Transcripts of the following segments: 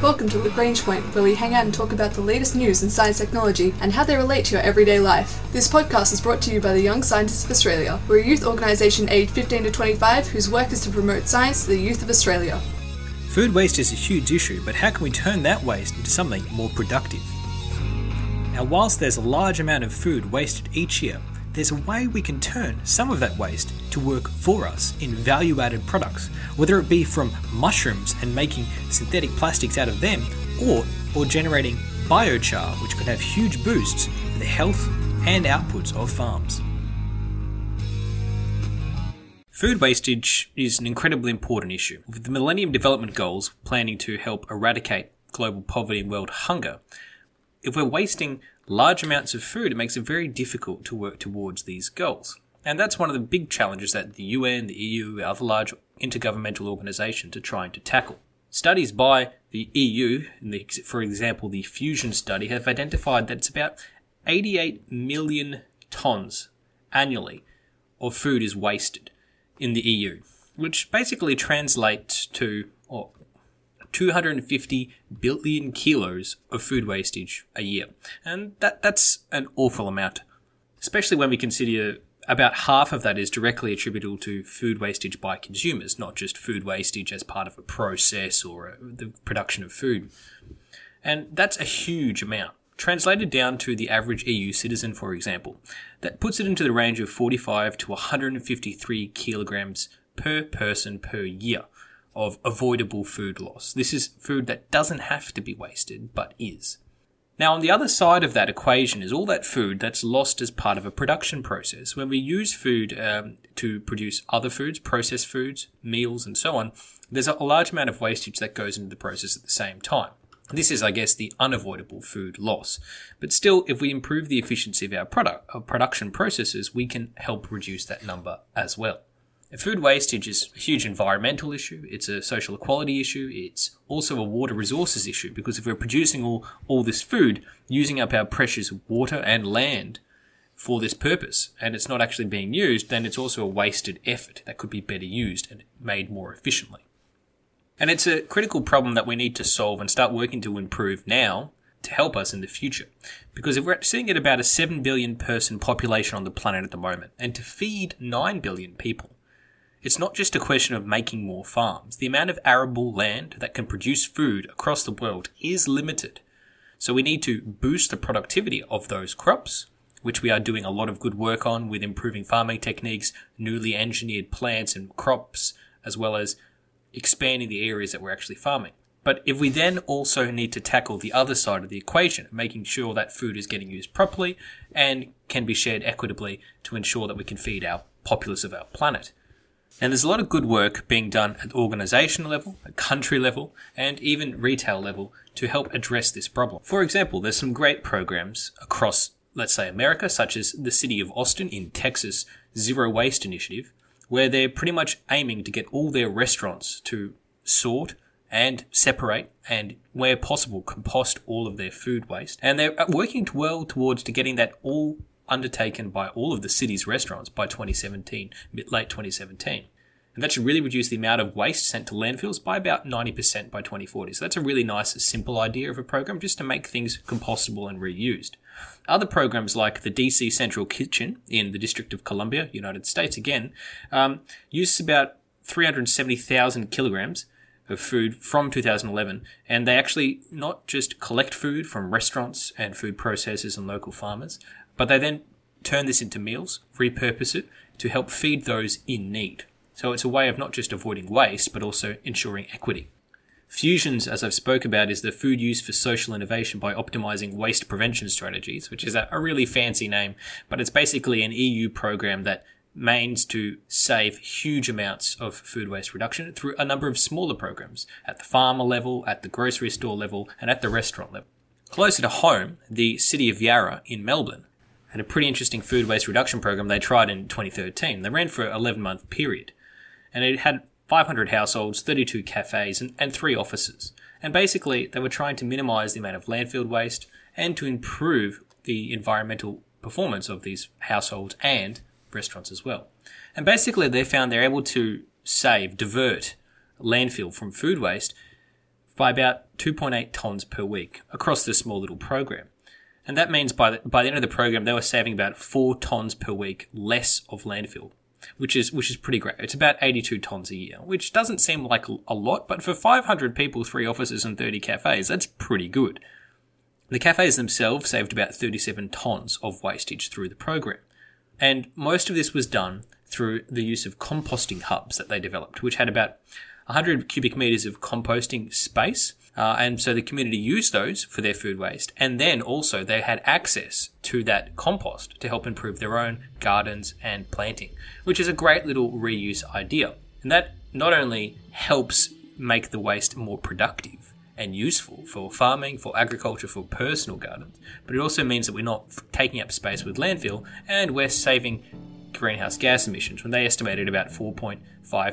Welcome to Lagrange Point, where we hang out and talk about the latest news in science technology and how they relate to your everyday life. This podcast is brought to you by the Young Scientists of Australia. We're a youth organisation aged 15 to 25 whose work is to promote science to the youth of Australia. Food waste is a huge issue, but how can we turn that waste into something more productive? Now, whilst there's a large amount of food wasted each year, there's a way we can turn some of that waste to work for us in value added products, whether it be from mushrooms and making synthetic plastics out of them, or, or generating biochar, which could have huge boosts for the health and outputs of farms. Food wastage is an incredibly important issue. With the Millennium Development Goals planning to help eradicate global poverty and world hunger, if we're wasting large amounts of food, it makes it very difficult to work towards these goals. And that's one of the big challenges that the UN, the EU, other large intergovernmental organizations are trying to tackle. Studies by the EU, the, for example, the Fusion study, have identified that it's about 88 million tons annually of food is wasted in the EU, which basically translates to, or 250 billion kilos of food wastage a year. And that, that's an awful amount, especially when we consider about half of that is directly attributable to food wastage by consumers, not just food wastage as part of a process or a, the production of food. And that's a huge amount. Translated down to the average EU citizen, for example, that puts it into the range of 45 to 153 kilograms per person per year of avoidable food loss. This is food that doesn't have to be wasted, but is. Now, on the other side of that equation is all that food that's lost as part of a production process. When we use food um, to produce other foods, processed foods, meals, and so on, there's a large amount of wastage that goes into the process at the same time. This is, I guess, the unavoidable food loss. But still, if we improve the efficiency of our product, our production processes, we can help reduce that number as well. Food wastage is a huge environmental issue. It's a social equality issue. It's also a water resources issue because if we're producing all, all this food, using up our precious water and land for this purpose, and it's not actually being used, then it's also a wasted effort that could be better used and made more efficiently. And it's a critical problem that we need to solve and start working to improve now to help us in the future. Because if we're sitting at about a 7 billion person population on the planet at the moment, and to feed 9 billion people, it's not just a question of making more farms. The amount of arable land that can produce food across the world is limited. So we need to boost the productivity of those crops, which we are doing a lot of good work on with improving farming techniques, newly engineered plants and crops, as well as expanding the areas that we're actually farming. But if we then also need to tackle the other side of the equation, making sure that food is getting used properly and can be shared equitably to ensure that we can feed our populace of our planet. And there's a lot of good work being done at organizational level, at country level, and even retail level to help address this problem. For example, there's some great programs across, let's say, America, such as the city of Austin in Texas Zero Waste Initiative, where they're pretty much aiming to get all their restaurants to sort and separate and where possible compost all of their food waste. And they're uh, working well towards to getting that all undertaken by all of the city's restaurants by 2017, late 2017. And that should really reduce the amount of waste sent to landfills by about 90% by 2040. So that's a really nice, simple idea of a program just to make things compostable and reused. Other programs like the DC Central Kitchen in the District of Columbia, United States, again, um, uses about 370,000 kilograms of food from 2011, and they actually not just collect food from restaurants and food processors and local farmers, but they then turn this into meals, repurpose it to help feed those in need. So it's a way of not just avoiding waste, but also ensuring equity. Fusions, as I've spoke about, is the food used for social innovation by optimizing waste prevention strategies, which is a, really fancy name, but it's basically an EU program that aims to save huge amounts of food waste reduction through a number of smaller programs at the farmer level, at the grocery store level, and at the restaurant level. Closer to home, the city of Yarra in Melbourne had a pretty interesting food waste reduction program they tried in 2013. They ran for an 11 month period. And it had 500 households, 32 cafes, and, and three offices. And basically, they were trying to minimize the amount of landfill waste and to improve the environmental performance of these households and restaurants as well. And basically, they found they're able to save, divert landfill from food waste by about 2.8 tonnes per week across this small little program. And that means by the, by the end of the program, they were saving about 4 tonnes per week less of landfill, which is, which is pretty great. It's about 82 tonnes a year, which doesn't seem like a lot, but for 500 people, 3 offices and 30 cafes, that's pretty good. The cafes themselves saved about 37 tonnes of wastage through the program. And most of this was done through the use of composting hubs that they developed, which had about 100 cubic meters of composting space. Uh, and so the community used those for their food waste. And then also they had access to that compost to help improve their own gardens and planting, which is a great little reuse idea. And that not only helps make the waste more productive and useful for farming, for agriculture, for personal gardens, but it also means that we're not taking up space with landfill and we're saving greenhouse gas emissions when they estimated about 4.5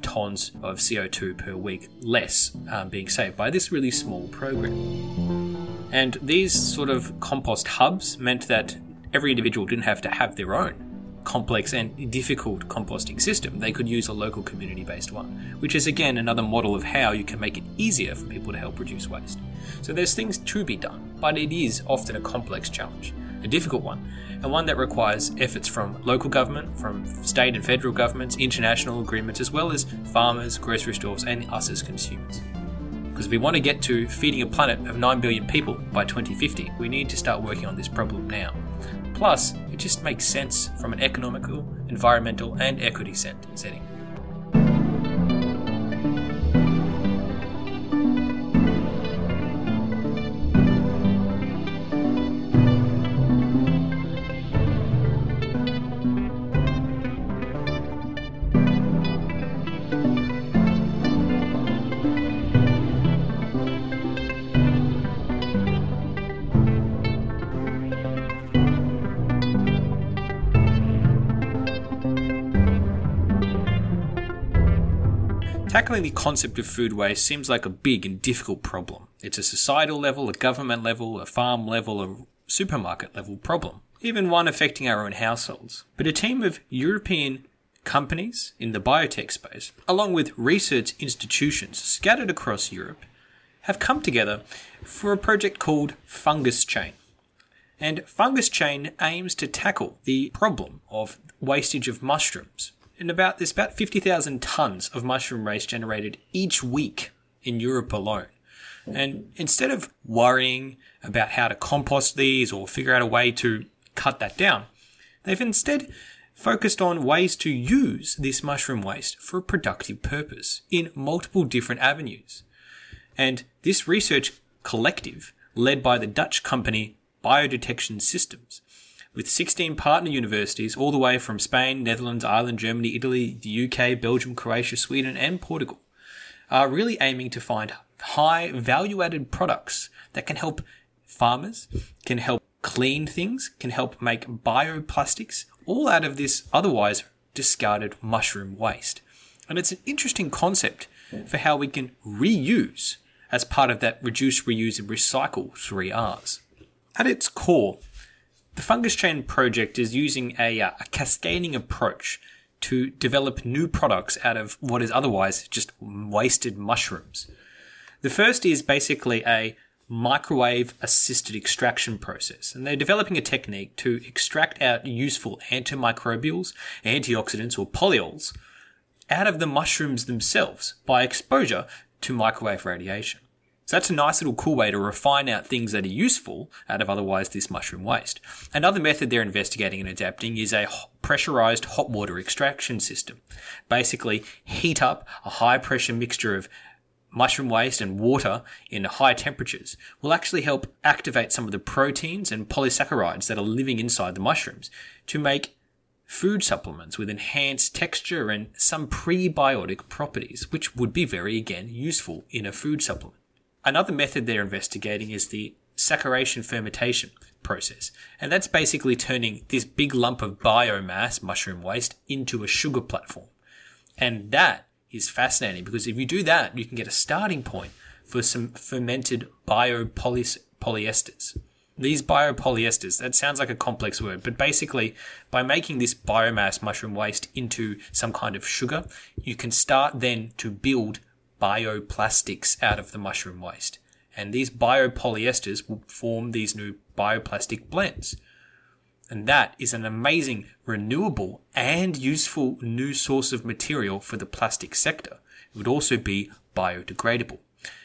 tonnes of CO2 per week less um, being saved by this really small program. And these sort of compost hubs meant that every individual didn't have to have their own complex and difficult composting system. They could use a local community based one, which is again another model of how you can make it easier for people to help reduce waste. So there's things to be done, but it is often a complex challenge, a difficult one and one that requires efforts from local government, from state and federal governments, international agreements, as well as farmers, grocery stores, and us as consumers. Because if we want to get to feeding a planet of 9 billion people by 2050, we need to start working on this problem now. Plus, it just makes sense from an economical, environmental, and equity setting. Tackling the concept of food waste seems like a big and difficult problem. It's a societal level, a government level, a farm level, a supermarket level problem, even one affecting our own households. But a team of European companies in the biotech space, along with research institutions scattered across Europe, have come together for a project called Fungus Chain. And Fungus Chain aims to tackle the problem of wastage of mushrooms and about there's about 50,000 tons of mushroom waste generated each week in Europe alone. And instead of worrying about how to compost these or figure out a way to cut that down, they've instead focused on ways to use this mushroom waste for a productive purpose in multiple different avenues. And this research collective, led by the Dutch company Biodetection Systems, with 16 partner universities all the way from Spain, Netherlands, Ireland, Germany, Italy, the UK, Belgium, Croatia, Sweden, and Portugal, are really aiming to find high value added products that can help farmers, can help clean things, can help make bioplastics, all out of this otherwise discarded mushroom waste. And it's an interesting concept for how we can reuse as part of that reduce, reuse, and recycle three R's. At its core, the Fungus Chain project is using a, uh, a cascading approach to develop new products out of what is otherwise just wasted mushrooms. The first is basically a microwave assisted extraction process, and they're developing a technique to extract out useful antimicrobials, antioxidants, or polyols out of the mushrooms themselves by exposure to microwave radiation. So that's a nice little cool way to refine out things that are useful out of otherwise this mushroom waste. Another method they're investigating and adapting is a pressurized hot water extraction system. Basically, heat up a high pressure mixture of mushroom waste and water in high temperatures will actually help activate some of the proteins and polysaccharides that are living inside the mushrooms to make food supplements with enhanced texture and some prebiotic properties, which would be very, again, useful in a food supplement. Another method they're investigating is the saccharation fermentation process. And that's basically turning this big lump of biomass, mushroom waste, into a sugar platform. And that is fascinating because if you do that, you can get a starting point for some fermented biopolyesters. These biopolyesters, that sounds like a complex word, but basically, by making this biomass mushroom waste into some kind of sugar, you can start then to build bioplastics out of the mushroom waste. And these biopolyesters will form these new bioplastic blends. And that is an amazing, renewable, and useful new source of material for the plastic sector. It would also be biodegradable.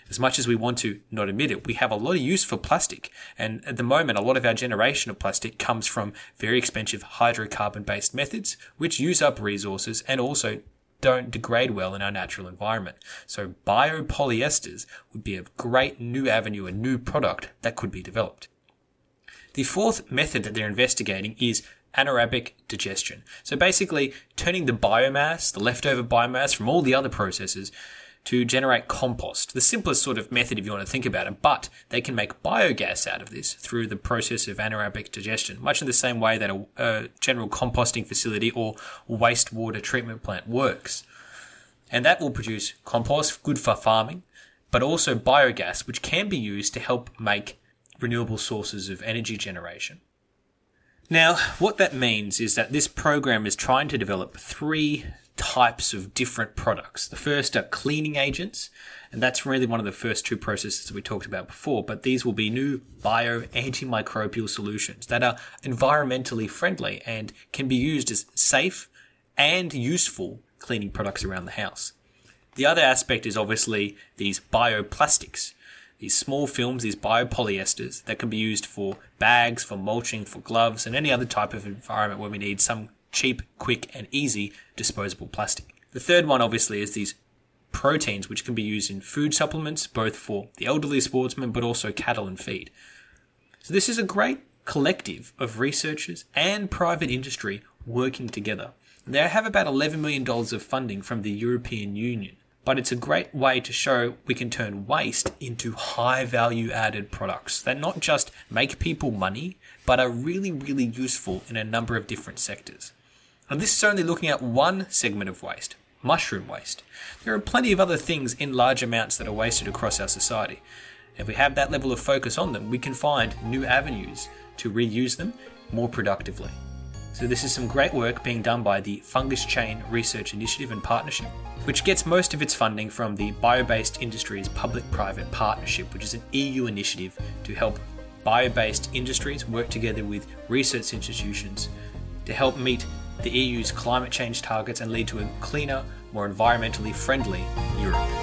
As much as we want to not admit it, we have a lot of use for plastic. And at the moment, a lot of our generation of plastic comes from very expensive hydrocarbon based methods, which use up resources and also don't degrade well in our natural environment. So biopolyesters would be a great new avenue, a new product that could be developed. The fourth method that they're investigating is anaerobic digestion. So basically turning the biomass, the leftover biomass from all the other processes to generate compost. The simplest sort of method if you want to think about it, but they can make biogas out of this through the process of anaerobic digestion, much in the same way that a, a general composting facility or wastewater treatment plant works. And that will produce compost, good for farming, but also biogas, which can be used to help make renewable sources of energy generation. Now, what that means is that this program is trying to develop three types of different products. The first are cleaning agents, and that's really one of the first two processes that we talked about before, but these will be new bio antimicrobial solutions that are environmentally friendly and can be used as safe and useful cleaning products around the house. The other aspect is obviously these bioplastics, these small films, these biopolyesters that can be used for bags, for mulching, for gloves, and any other type of environment where we need some cheap, quick, and easy disposable plastic. The third one, obviously, is these proteins, which can be used in food supplements, both for the elderly sportsman but also cattle and feed. So, this is a great collective of researchers and private industry working together. They have about $11 million of funding from the European Union but it's a great way to show we can turn waste into high value added products that not just make people money, but are really, really useful in a number of different sectors. And this is only looking at one segment of waste mushroom waste. There are plenty of other things in large amounts that are wasted across our society. If we have that level of focus on them, we can find new avenues to reuse them more productively. So, this is some great work being done by the Fungus Chain Research Initiative and Partnership which gets most of its funding from the Bio-Based Industries Public Private Partnership, which is an EU initiative to help bio based industries work together with research institutions to help meet the EU's climate change targets and lead to a cleaner, more environmentally friendly Europe.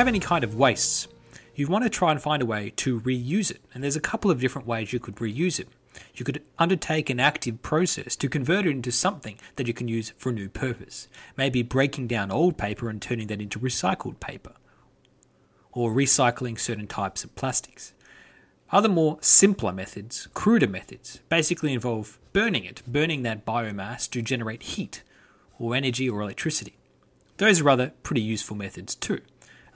Have any kind of wastes, you want to try and find a way to reuse it. And there's a couple of different ways you could reuse it. You could undertake an active process to convert it into something that you can use for a new purpose. Maybe breaking down old paper and turning that into recycled paper. Or recycling certain types of plastics. Other more simpler methods, cruder methods, basically involve burning it, burning that biomass to generate heat or energy or electricity. Those are other pretty useful methods too.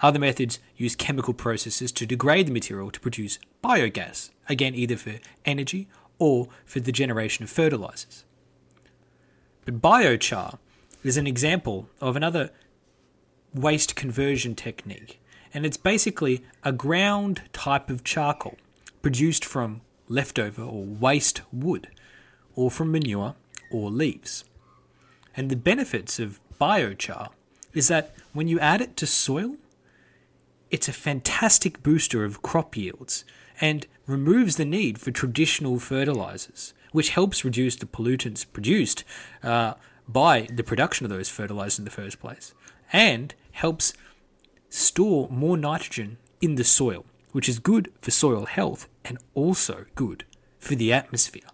Other methods use chemical processes to degrade the material to produce biogas, again, either for energy or for the generation of fertilizers. But biochar is an example of another waste conversion technique, and it's basically a ground type of charcoal produced from leftover or waste wood, or from manure or leaves. And the benefits of biochar is that when you add it to soil, it's a fantastic booster of crop yields and removes the need for traditional fertilizers, which helps reduce the pollutants produced uh, by the production of those fertilizers in the first place, and helps store more nitrogen in the soil, which is good for soil health and also good for the atmosphere.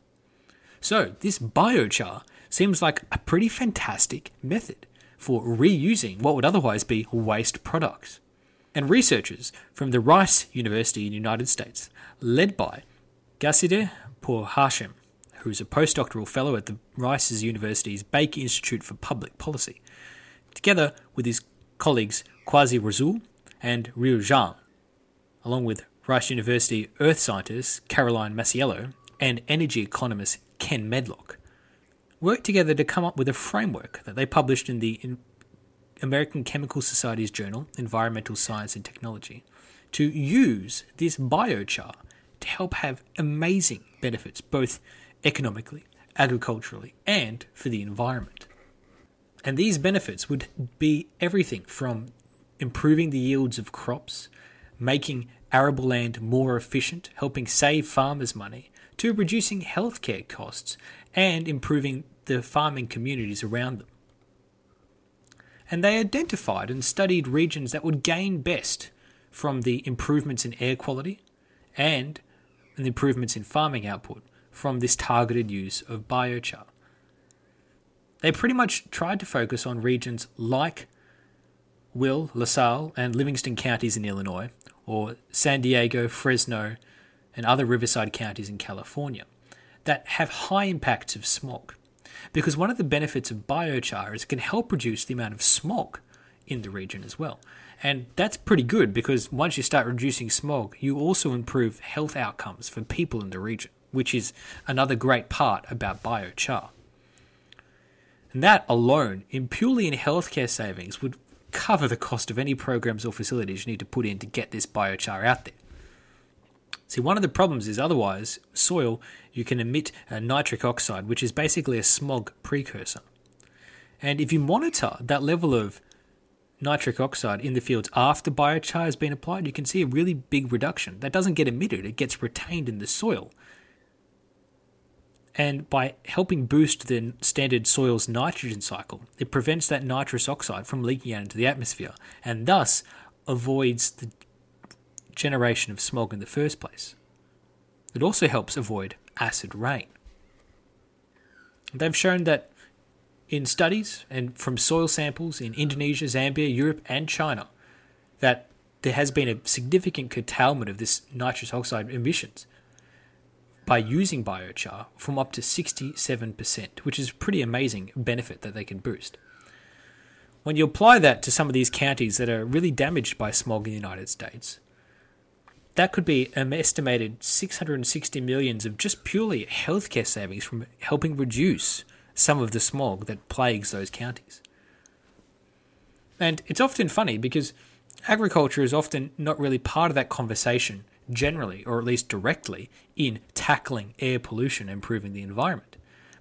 So, this biochar seems like a pretty fantastic method for reusing what would otherwise be waste products and researchers from the Rice University in the United States, led by Ghasideh Pourhashem, who is a postdoctoral fellow at the Rice University's Baker Institute for Public Policy, together with his colleagues Quazi Rasool and Rui Zhang, along with Rice University earth scientist Caroline Masiello and energy economist Ken Medlock, worked together to come up with a framework that they published in the American Chemical Society's journal, Environmental Science and Technology, to use this biochar to help have amazing benefits, both economically, agriculturally, and for the environment. And these benefits would be everything from improving the yields of crops, making arable land more efficient, helping save farmers money, to reducing healthcare costs and improving the farming communities around them. And they identified and studied regions that would gain best from the improvements in air quality and the improvements in farming output from this targeted use of biochar. They pretty much tried to focus on regions like Will, LaSalle, and Livingston counties in Illinois, or San Diego, Fresno, and other riverside counties in California, that have high impacts of smog. Because one of the benefits of biochar is it can help reduce the amount of smog in the region as well. And that's pretty good because once you start reducing smog, you also improve health outcomes for people in the region, which is another great part about biochar. And that alone, in purely in healthcare savings, would cover the cost of any programs or facilities you need to put in to get this biochar out there. See, one of the problems is otherwise, soil, you can emit nitric oxide, which is basically a smog precursor. And if you monitor that level of nitric oxide in the fields after biochar has been applied, you can see a really big reduction. That doesn't get emitted, it gets retained in the soil. And by helping boost the standard soil's nitrogen cycle, it prevents that nitrous oxide from leaking out into the atmosphere and thus avoids the generation of smog in the first place. It also helps avoid acid rain. They've shown that in studies and from soil samples in Indonesia, Zambia, Europe, and China that there has been a significant curtailment of this nitrous oxide emissions by using biochar from up to 67%, which is a pretty amazing benefit that they can boost. When you apply that to some of these counties that are really damaged by smog in the United States, that could be an estimated 660 millions of just purely healthcare savings from helping reduce some of the smog that plagues those counties. And it's often funny because agriculture is often not really part of that conversation generally, or at least directly, in tackling air pollution and improving the environment.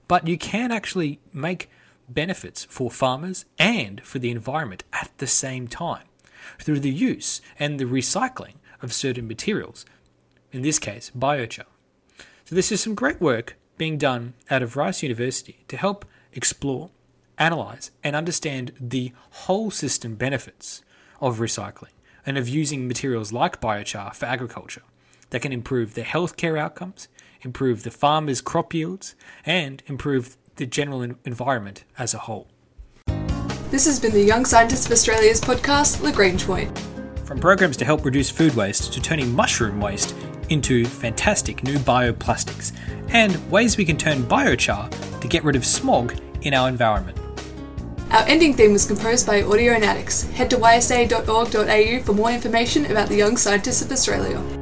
But you can actually make benefits for farmers and for the environment at the same time through the use and the recycling of certain materials, in this case, biochar. So, this is some great work being done out of Rice University to help explore, analyze, and understand the whole system benefits of recycling and of using materials like biochar for agriculture that can improve the healthcare outcomes, improve the farmers' crop yields, and improve the general environment as a whole. This has been the Young Scientists of Australia's podcast, Lagrange Point. From programs to help reduce food waste to turning mushroom waste into fantastic new bioplastics, and ways we can turn biochar to get rid of smog in our environment. Our ending theme was composed by Audionautics. Head to ysa.org.au for more information about the Young Scientists of Australia.